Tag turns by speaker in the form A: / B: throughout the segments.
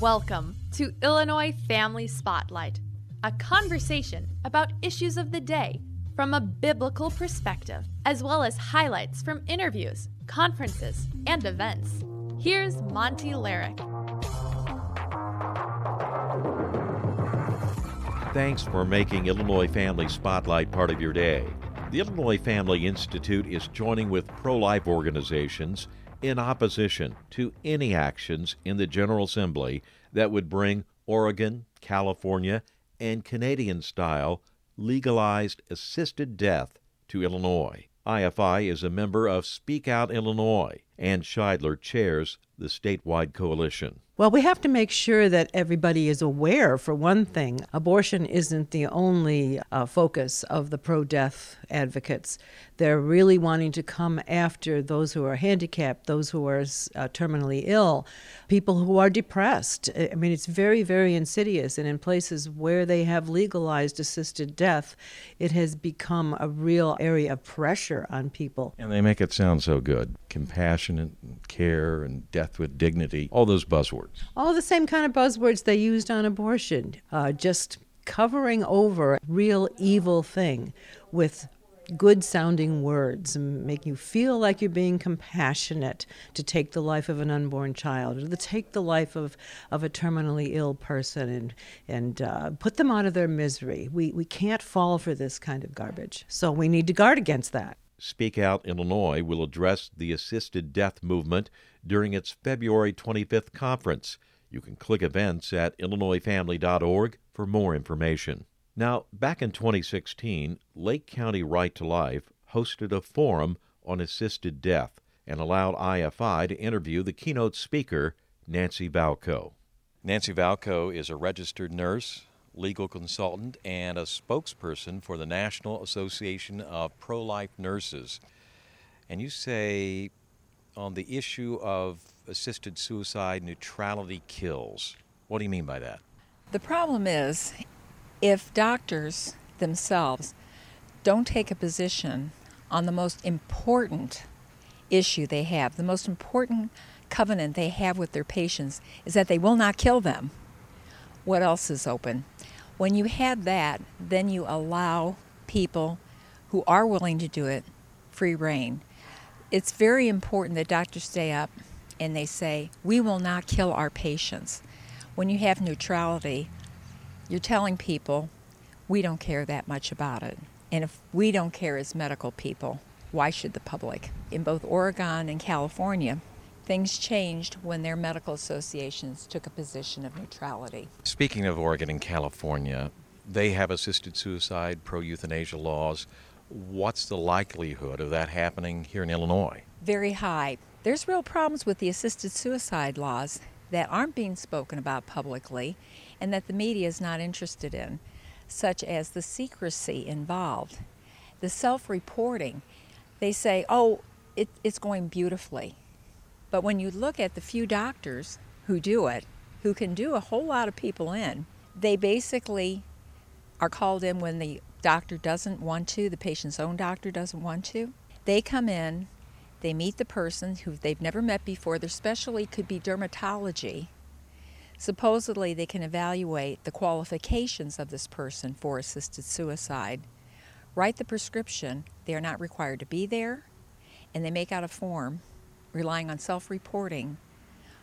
A: Welcome to Illinois Family Spotlight, a conversation about issues of the day from a biblical perspective, as well as highlights from interviews, conferences, and events. Here's Monty Larrick.
B: Thanks for making Illinois Family Spotlight part of your day. The Illinois Family Institute is joining with pro life organizations in opposition to any actions in the General Assembly that would bring Oregon, California, and Canadian style legalized assisted death to Illinois. IFI is a member of Speak Out Illinois, and Scheidler chairs the statewide coalition.
C: Well, we have to make sure that everybody is aware, for one thing, abortion isn't the only uh, focus of the pro death advocates. They're really wanting to come after those who are handicapped, those who are uh, terminally ill, people who are depressed. I mean, it's very, very insidious. And in places where they have legalized assisted death, it has become a real area of pressure on people.
B: And they make it sound so good compassionate, care, and death with dignity, all those buzzwords buzzwords.
C: All the same kind of buzzwords they used on abortion, uh, just covering over a real evil thing with good sounding words and make you feel like you're being compassionate to take the life of an unborn child or to take the life of, of a terminally ill person and, and uh, put them out of their misery. We, we can't fall for this kind of garbage. So we need to guard against that.
B: Speak Out Illinois will address the assisted death movement during its February 25th conference. You can click events at illinoisfamily.org for more information. Now, back in 2016, Lake County Right to Life hosted a forum on assisted death and allowed IFI to interview the keynote speaker, Nancy Valko. Nancy Valko is a registered nurse, legal consultant, and a spokesperson for the National Association of Pro Life Nurses. And you say on the issue of assisted suicide, neutrality kills. What do you mean by that?
D: The problem is if doctors themselves don't take a position on the most important issue they have, the most important covenant they have with their patients is that they will not kill them. What else is open? When you have that, then you allow people who are willing to do it free reign. It's very important that doctors stay up and they say, We will not kill our patients. When you have neutrality, you're telling people, We don't care that much about it. And if we don't care as medical people, why should the public? In both Oregon and California, things changed when their medical associations took a position of neutrality.
B: Speaking of Oregon and California, they have assisted suicide, pro euthanasia laws. What's the likelihood of that happening here in Illinois?
D: Very high. There's real problems with the assisted suicide laws that aren't being spoken about publicly and that the media is not interested in, such as the secrecy involved, the self reporting. They say, oh, it, it's going beautifully. But when you look at the few doctors who do it, who can do a whole lot of people in, they basically are called in when the doctor doesn't want to, the patient's own doctor doesn't want to. They come in, they meet the person who they've never met before. Their specialty could be dermatology. Supposedly, they can evaluate the qualifications of this person for assisted suicide, write the prescription. They are not required to be there, and they make out a form relying on self reporting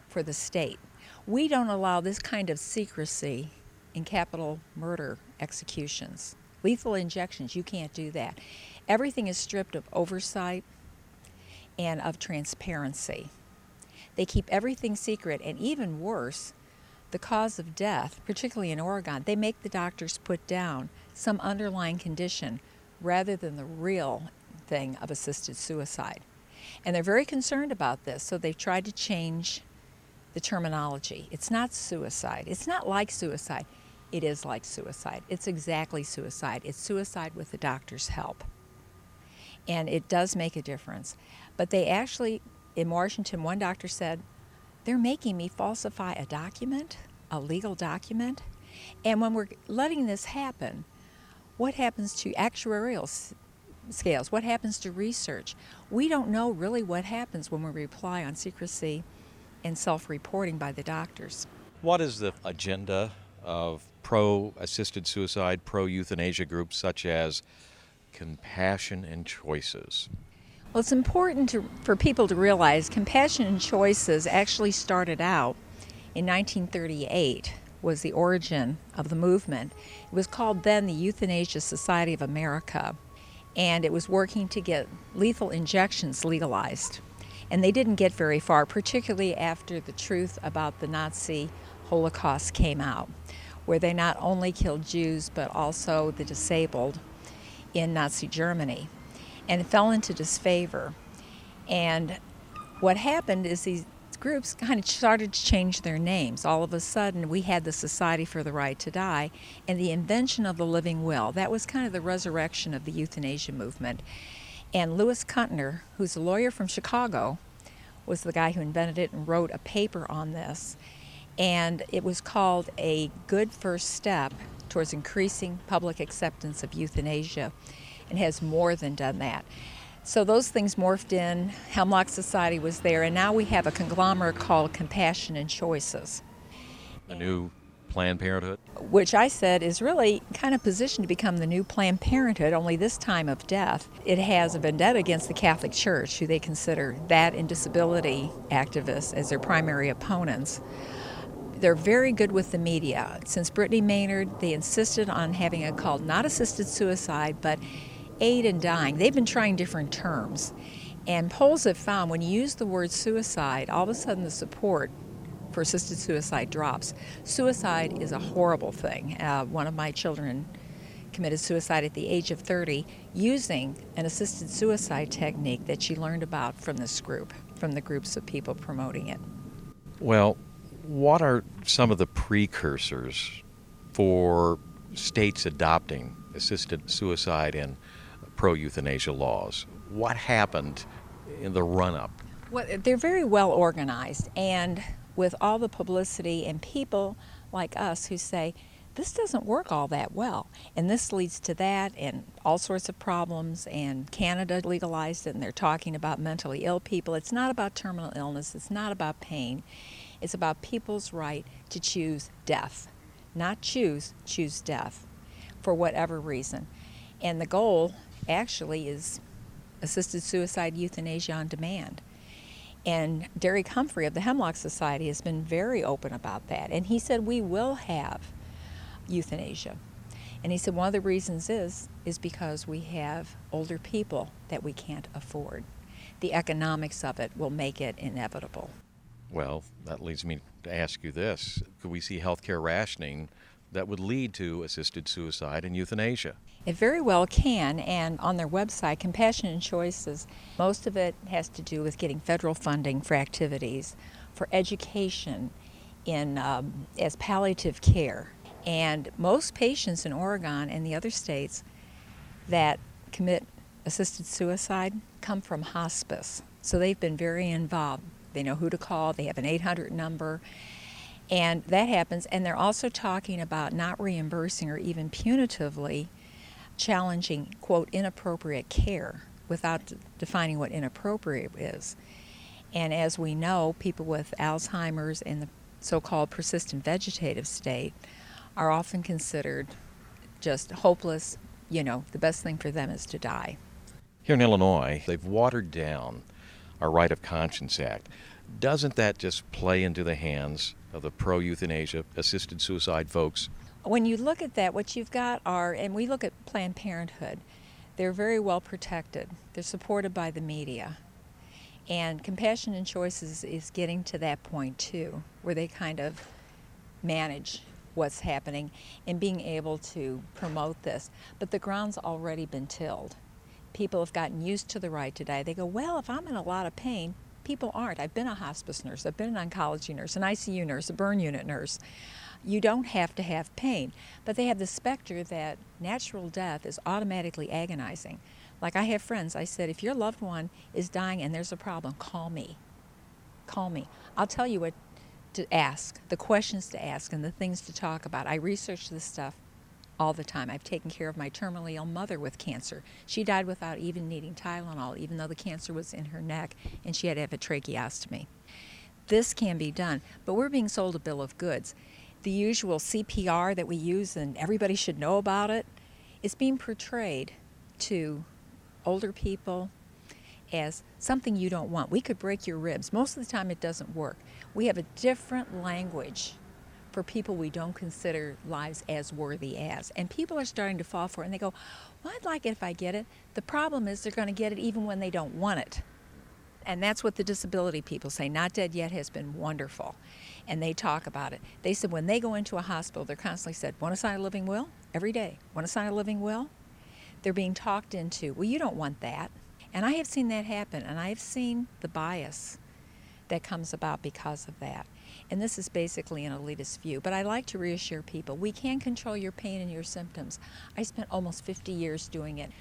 D: for the state. We don't allow this kind of secrecy in capital murder executions. Lethal injections, you can't do that. Everything is stripped of oversight and of transparency. They keep everything secret, and even worse, the cause of death, particularly in Oregon, they make the doctors put down some underlying condition rather than the real thing of assisted suicide. And they're very concerned about this, so they've tried to change the terminology. It's not suicide. It's not like suicide. It is like suicide. It's exactly suicide. It's suicide with the doctor's help. And it does make a difference. But they actually, in Washington, one doctor said, they're making me falsify a document, a legal document. And when we're letting this happen, what happens to actuarial scales? What happens to research? We don't know really what happens when we rely on secrecy and self reporting by the doctors.
B: What is the agenda of pro assisted suicide, pro euthanasia groups such as Compassion and Choices?
D: Well, it's important to, for people to realize Compassion and Choices actually started out in 1938 was the origin of the movement. It was called then the Euthanasia Society of America, and it was working to get lethal injections legalized. And they didn't get very far, particularly after the truth about the Nazi Holocaust came out, where they not only killed Jews but also the disabled in Nazi Germany. And it fell into disfavor. And what happened is these groups kind of started to change their names. All of a sudden, we had the Society for the Right to Die and the invention of the living will. That was kind of the resurrection of the euthanasia movement. And Louis Kutner, who's a lawyer from Chicago, was the guy who invented it and wrote a paper on this. And it was called a good first step towards increasing public acceptance of euthanasia and has more than done that. So those things morphed in. Hemlock Society was there, and now we have a conglomerate called Compassion and Choices.
B: A new Planned Parenthood?
D: Which I said is really kind of positioned to become the new Planned Parenthood, only this time of death. It has a vendetta against the Catholic Church, who they consider that and disability activists as their primary opponents. They're very good with the media. Since Brittany Maynard, they insisted on having it called not assisted suicide, but aid in dying. They've been trying different terms. And polls have found when you use the word suicide, all of a sudden the support for assisted suicide drops. Suicide is a horrible thing. Uh, one of my children committed suicide at the age of 30 using an assisted suicide technique that she learned about from this group, from the groups of people promoting it.
B: Well, what are some of the precursors for states adopting assisted suicide and pro euthanasia laws. What happened in the run up?
D: Well, they're very well organized, and with all the publicity and people like us who say, this doesn't work all that well. And this leads to that and all sorts of problems. And Canada legalized it, and they're talking about mentally ill people. It's not about terminal illness, it's not about pain. It's about people's right to choose death. Not choose, choose death for whatever reason. And the goal actually is assisted suicide euthanasia on demand. And Derek Humphry of the Hemlock Society has been very open about that. And he said we will have euthanasia. And he said one of the reasons is is because we have older people that we can't afford. The economics of it will make it inevitable.
B: Well, that leads me to ask you this. Could we see healthcare rationing that would lead to assisted suicide and euthanasia?
D: It very well can, and on their website, Compassion and Choices, most of it has to do with getting federal funding for activities, for education, in um, as palliative care. And most patients in Oregon and the other states that commit assisted suicide come from hospice. So they've been very involved. They know who to call, they have an 800 number, and that happens. And they're also talking about not reimbursing or even punitively challenging, quote, inappropriate care without defining what inappropriate is. And as we know, people with Alzheimer's and the so called persistent vegetative state are often considered just hopeless. You know, the best thing for them is to die.
B: Here in Illinois, they've watered down our Right of Conscience Act. Doesn't that just play into the hands of the pro euthanasia assisted suicide folks
D: when you look at that, what you've got are, and we look at Planned Parenthood, they're very well protected. They're supported by the media. And Compassion and Choices is getting to that point too, where they kind of manage what's happening and being able to promote this. But the ground's already been tilled. People have gotten used to the right to die. They go, well, if I'm in a lot of pain, people aren't. I've been a hospice nurse, I've been an oncology nurse, an ICU nurse, a burn unit nurse you don't have to have pain. But they have the specter that natural death is automatically agonizing. Like I have friends, I said, if your loved one is dying and there's a problem, call me. Call me. I'll tell you what to ask, the questions to ask, and the things to talk about. I research this stuff all the time. I've taken care of my terminally ill mother with cancer. She died without even needing Tylenol, even though the cancer was in her neck and she had to have a tracheostomy this can be done. But we're being sold a bill of goods. The usual CPR that we use and everybody should know about it is being portrayed to older people as something you don't want. We could break your ribs. Most of the time, it doesn't work. We have a different language for people we don't consider lives as worthy as. And people are starting to fall for it and they go, Well, I'd like it if I get it. The problem is they're going to get it even when they don't want it. And that's what the disability people say. Not Dead Yet has been wonderful. And they talk about it. They said when they go into a hospital, they're constantly said, Want to sign a living will? Every day. Want to sign a living will? They're being talked into, Well, you don't want that. And I have seen that happen, and I have seen the bias that comes about because of that. And this is basically an elitist view, but I like to reassure people we can control your pain and your symptoms. I spent almost 50 years doing it.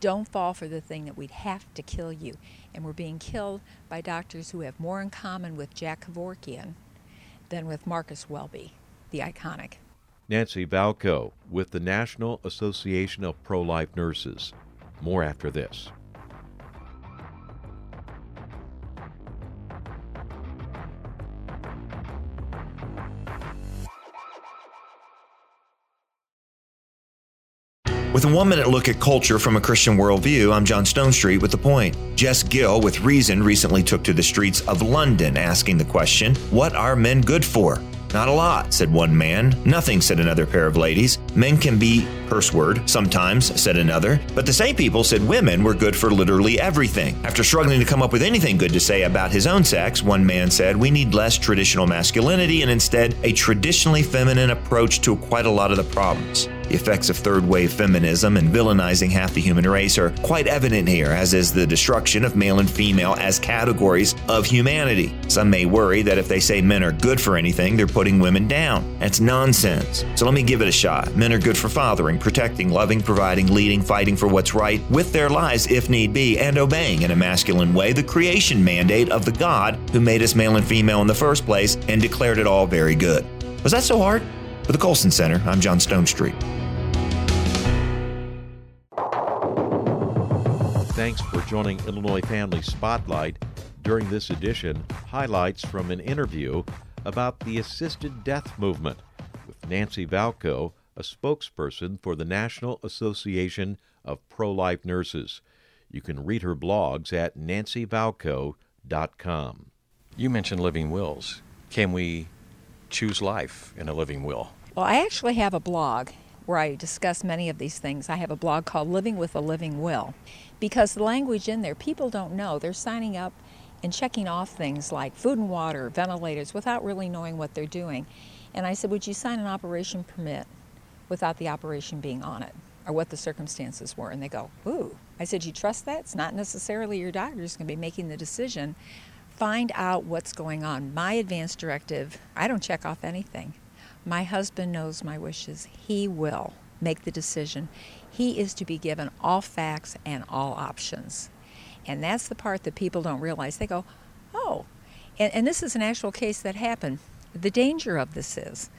D: Don't fall for the thing that we'd have to kill you. And we're being killed by doctors who have more in common with Jack Kevorkian than with Marcus Welby, the iconic.
B: Nancy Valko with the National Association of Pro Life Nurses. More after this.
E: With a one minute look at culture from a Christian worldview, I'm John Stonestreet with The Point. Jess Gill with Reason recently took to the streets of London asking the question, What are men good for? Not a lot, said one man. Nothing, said another pair of ladies. Men can be curse word, sometimes, said another. But the same people said women were good for literally everything. After struggling to come up with anything good to say about his own sex, one man said, We need less traditional masculinity and instead a traditionally feminine approach to quite a lot of the problems. The effects of third wave feminism and villainizing half the human race are quite evident here, as is the destruction of male and female as categories of humanity. Some may worry that if they say men are good for anything, they're putting women down. That's nonsense. So let me give it a shot. Men are good for fathering, protecting, loving, providing, leading, fighting for what's right with their lives if need be, and obeying in a masculine way the creation mandate of the God who made us male and female in the first place and declared it all very good. Was that so hard? For the Colson Center, I'm John Stonestreet.
B: Thanks for joining Illinois Family Spotlight. During this edition, highlights from an interview about the assisted death movement with Nancy Valko, a spokesperson for the National Association of Pro Life Nurses. You can read her blogs at nancyvalko.com.
F: You mentioned living wills. Can we choose life in a living will?
D: Well, I actually have a blog where I discuss many of these things. I have a blog called Living with a Living Will because the language in there, people don't know. They're signing up and checking off things like food and water, ventilators, without really knowing what they're doing. And I said, Would you sign an operation permit without the operation being on it or what the circumstances were? And they go, Ooh. I said, You trust that? It's not necessarily your doctor who's going to be making the decision. Find out what's going on. My advance directive, I don't check off anything. My husband knows my wishes. He will make the decision. He is to be given all facts and all options. And that's the part that people don't realize. They go, oh, and, and this is an actual case that happened. The danger of this is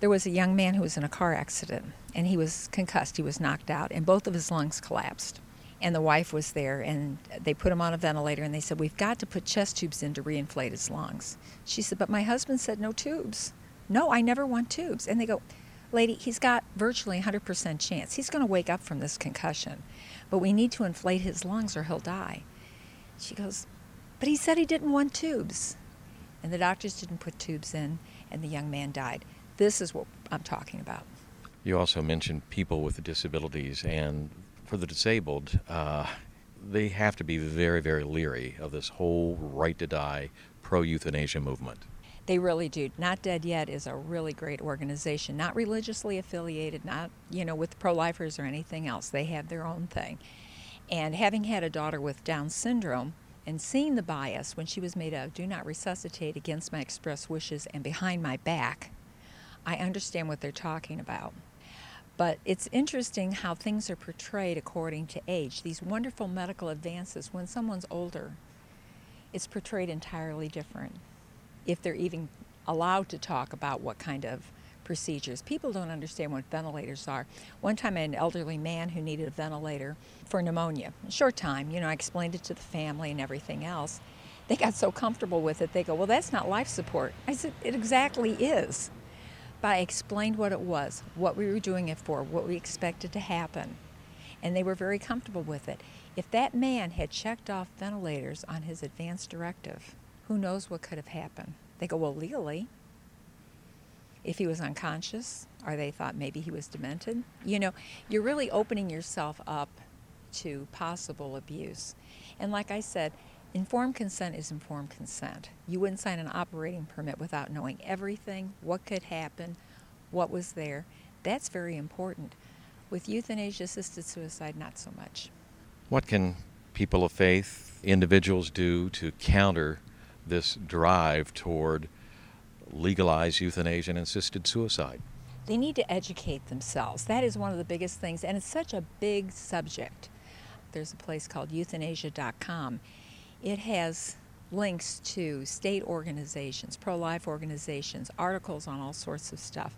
D: there was a young man who was in a car accident and he was concussed, he was knocked out, and both of his lungs collapsed. And the wife was there, and they put him on a ventilator, and they said, We've got to put chest tubes in to reinflate his lungs. She said, But my husband said no tubes. No, I never want tubes. And they go, Lady, he's got virtually 100% chance. He's going to wake up from this concussion, but we need to inflate his lungs or he'll die. She goes, But he said he didn't want tubes. And the doctors didn't put tubes in, and the young man died. This is what I'm talking about.
F: You also mentioned people with disabilities, and for the disabled, uh, they have to be very, very leery of this whole right to die pro euthanasia movement.
D: They really do. Not Dead Yet is a really great organization, not religiously affiliated, not, you know, with pro lifers or anything else. They have their own thing. And having had a daughter with Down syndrome and seeing the bias when she was made of do not resuscitate against my express wishes and behind my back, I understand what they're talking about. But it's interesting how things are portrayed according to age. These wonderful medical advances, when someone's older, it's portrayed entirely different if they're even allowed to talk about what kind of procedures. People don't understand what ventilators are. One time, an elderly man who needed a ventilator for pneumonia. A short time, you know, I explained it to the family and everything else. They got so comfortable with it, they go, Well, that's not life support. I said, It exactly is. But I explained what it was, what we were doing it for, what we expected to happen. And they were very comfortable with it. If that man had checked off ventilators on his advance directive, who knows what could have happened? They go, Well, legally, if he was unconscious, or they thought maybe he was demented. You know, you're really opening yourself up to possible abuse. And like I said, informed consent is informed consent. You wouldn't sign an operating permit without knowing everything, what could happen, what was there. That's very important. With euthanasia assisted suicide, not so much.
F: What can people of faith, individuals do to counter this drive toward legalized euthanasia and assisted suicide?
D: They need to educate themselves. That is one of the biggest things, and it's such a big subject. There's a place called euthanasia.com. It has links to state organizations, pro life organizations, articles on all sorts of stuff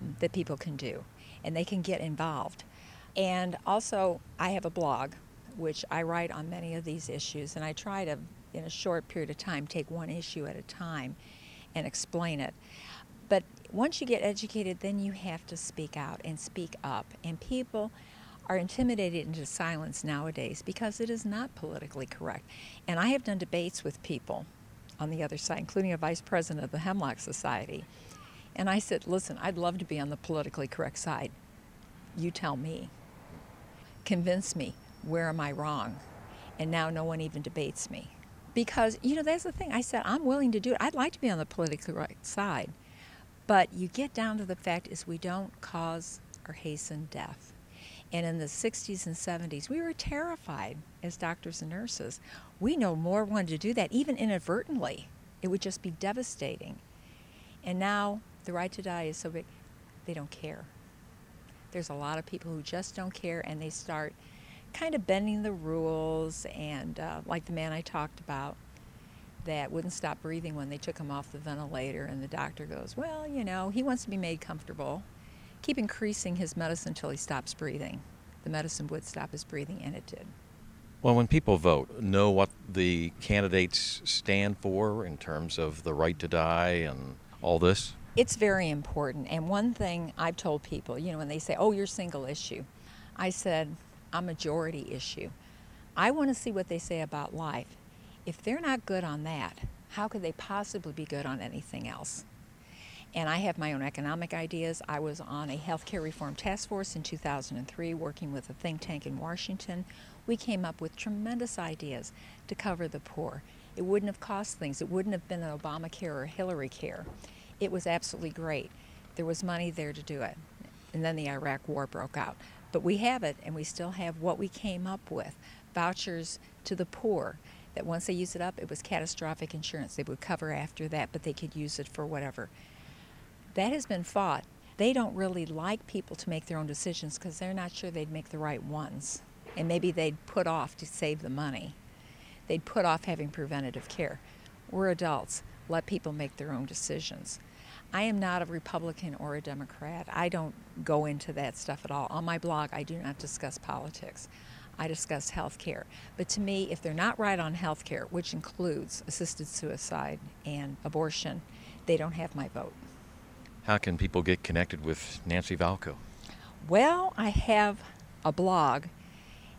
D: um, that people can do, and they can get involved. And also, I have a blog which I write on many of these issues, and I try to, in a short period of time, take one issue at a time and explain it. But once you get educated, then you have to speak out and speak up. And people are intimidated into silence nowadays because it is not politically correct. And I have done debates with people on the other side, including a vice president of the Hemlock Society. And I said, listen, I'd love to be on the politically correct side. You tell me. Convince me. Where am I wrong? And now no one even debates me because you know that's the thing. I said i'm willing to do it. I'd like to be on the politically right side. But you get down to the fact is we don't cause or hasten death. And in the 60s and 70s we were terrified as doctors and nurses. We no more wanted to do that even inadvertently. It would just be devastating. And now the right to die is so big they don't care. There's a lot of people who just don't care and they start kind of bending the rules, and uh, like the man I talked about that wouldn't stop breathing when they took him off the ventilator, and the doctor goes, Well, you know, he wants to be made comfortable. Keep increasing his medicine until he stops breathing. The medicine would stop his breathing, and it did.
F: Well, when people vote, know what the candidates stand for in terms of the right to die and all this?
D: It's very important. And one thing I've told people, you know, when they say, oh, you're single issue, I said, a majority issue. I want to see what they say about life. If they're not good on that, how could they possibly be good on anything else? And I have my own economic ideas. I was on a healthcare reform task force in 2003 working with a think tank in Washington. We came up with tremendous ideas to cover the poor. It wouldn't have cost things. It wouldn't have been an Obamacare or Hillary care. It was absolutely great. There was money there to do it. And then the Iraq War broke out. But we have it, and we still have what we came up with vouchers to the poor. That once they use it up, it was catastrophic insurance. They would cover after that, but they could use it for whatever. That has been fought. They don't really like people to make their own decisions because they're not sure they'd make the right ones. And maybe they'd put off to save the money. They'd put off having preventative care. We're adults. Let people make their own decisions. I am not a Republican or a Democrat. I don't go into that stuff at all. On my blog, I do not discuss politics. I discuss health care. But to me, if they're not right on health care, which includes assisted suicide and abortion, they don't have my vote.
F: How can people get connected with Nancy Valko?
D: Well, I have a blog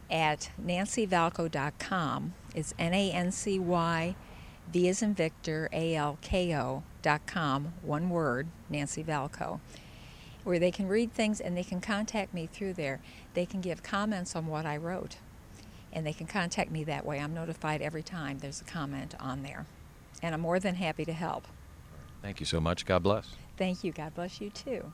D: at nancyvalko.com. It's N A N C Y V as in Victor, A L K O dot com, one word, Nancy Valko, where they can read things and they can contact me through there. They can give comments on what I wrote, and they can contact me that way. I'm notified every time there's a comment on there, and I'm more than happy to help.
F: Thank you so much. God bless.
D: Thank you. God bless you too.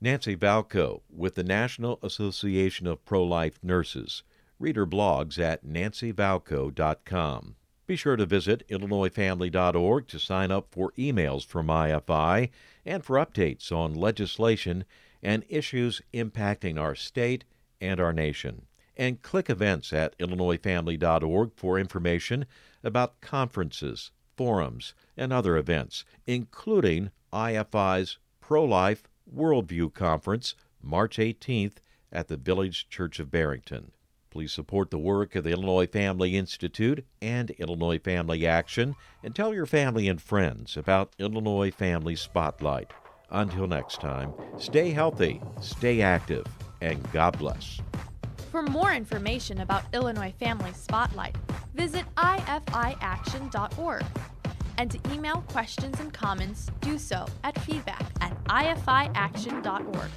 B: Nancy Valko with the National Association of Pro Life Nurses. Read her blogs at nancyvalko.com. Be sure to visit IllinoisFamily.org to sign up for emails from IFI and for updates on legislation and issues impacting our state and our nation. And click events at IllinoisFamily.org for information about conferences, forums, and other events, including IFI's Pro Life Worldview Conference, March 18th at the Village Church of Barrington. Please support the work of the Illinois Family Institute and Illinois Family Action and tell your family and friends about Illinois Family Spotlight. Until next time, stay healthy, stay active, and God bless.
A: For more information about Illinois Family Spotlight, visit ifiaction.org. And to email questions and comments, do so at feedback at ifiaction.org.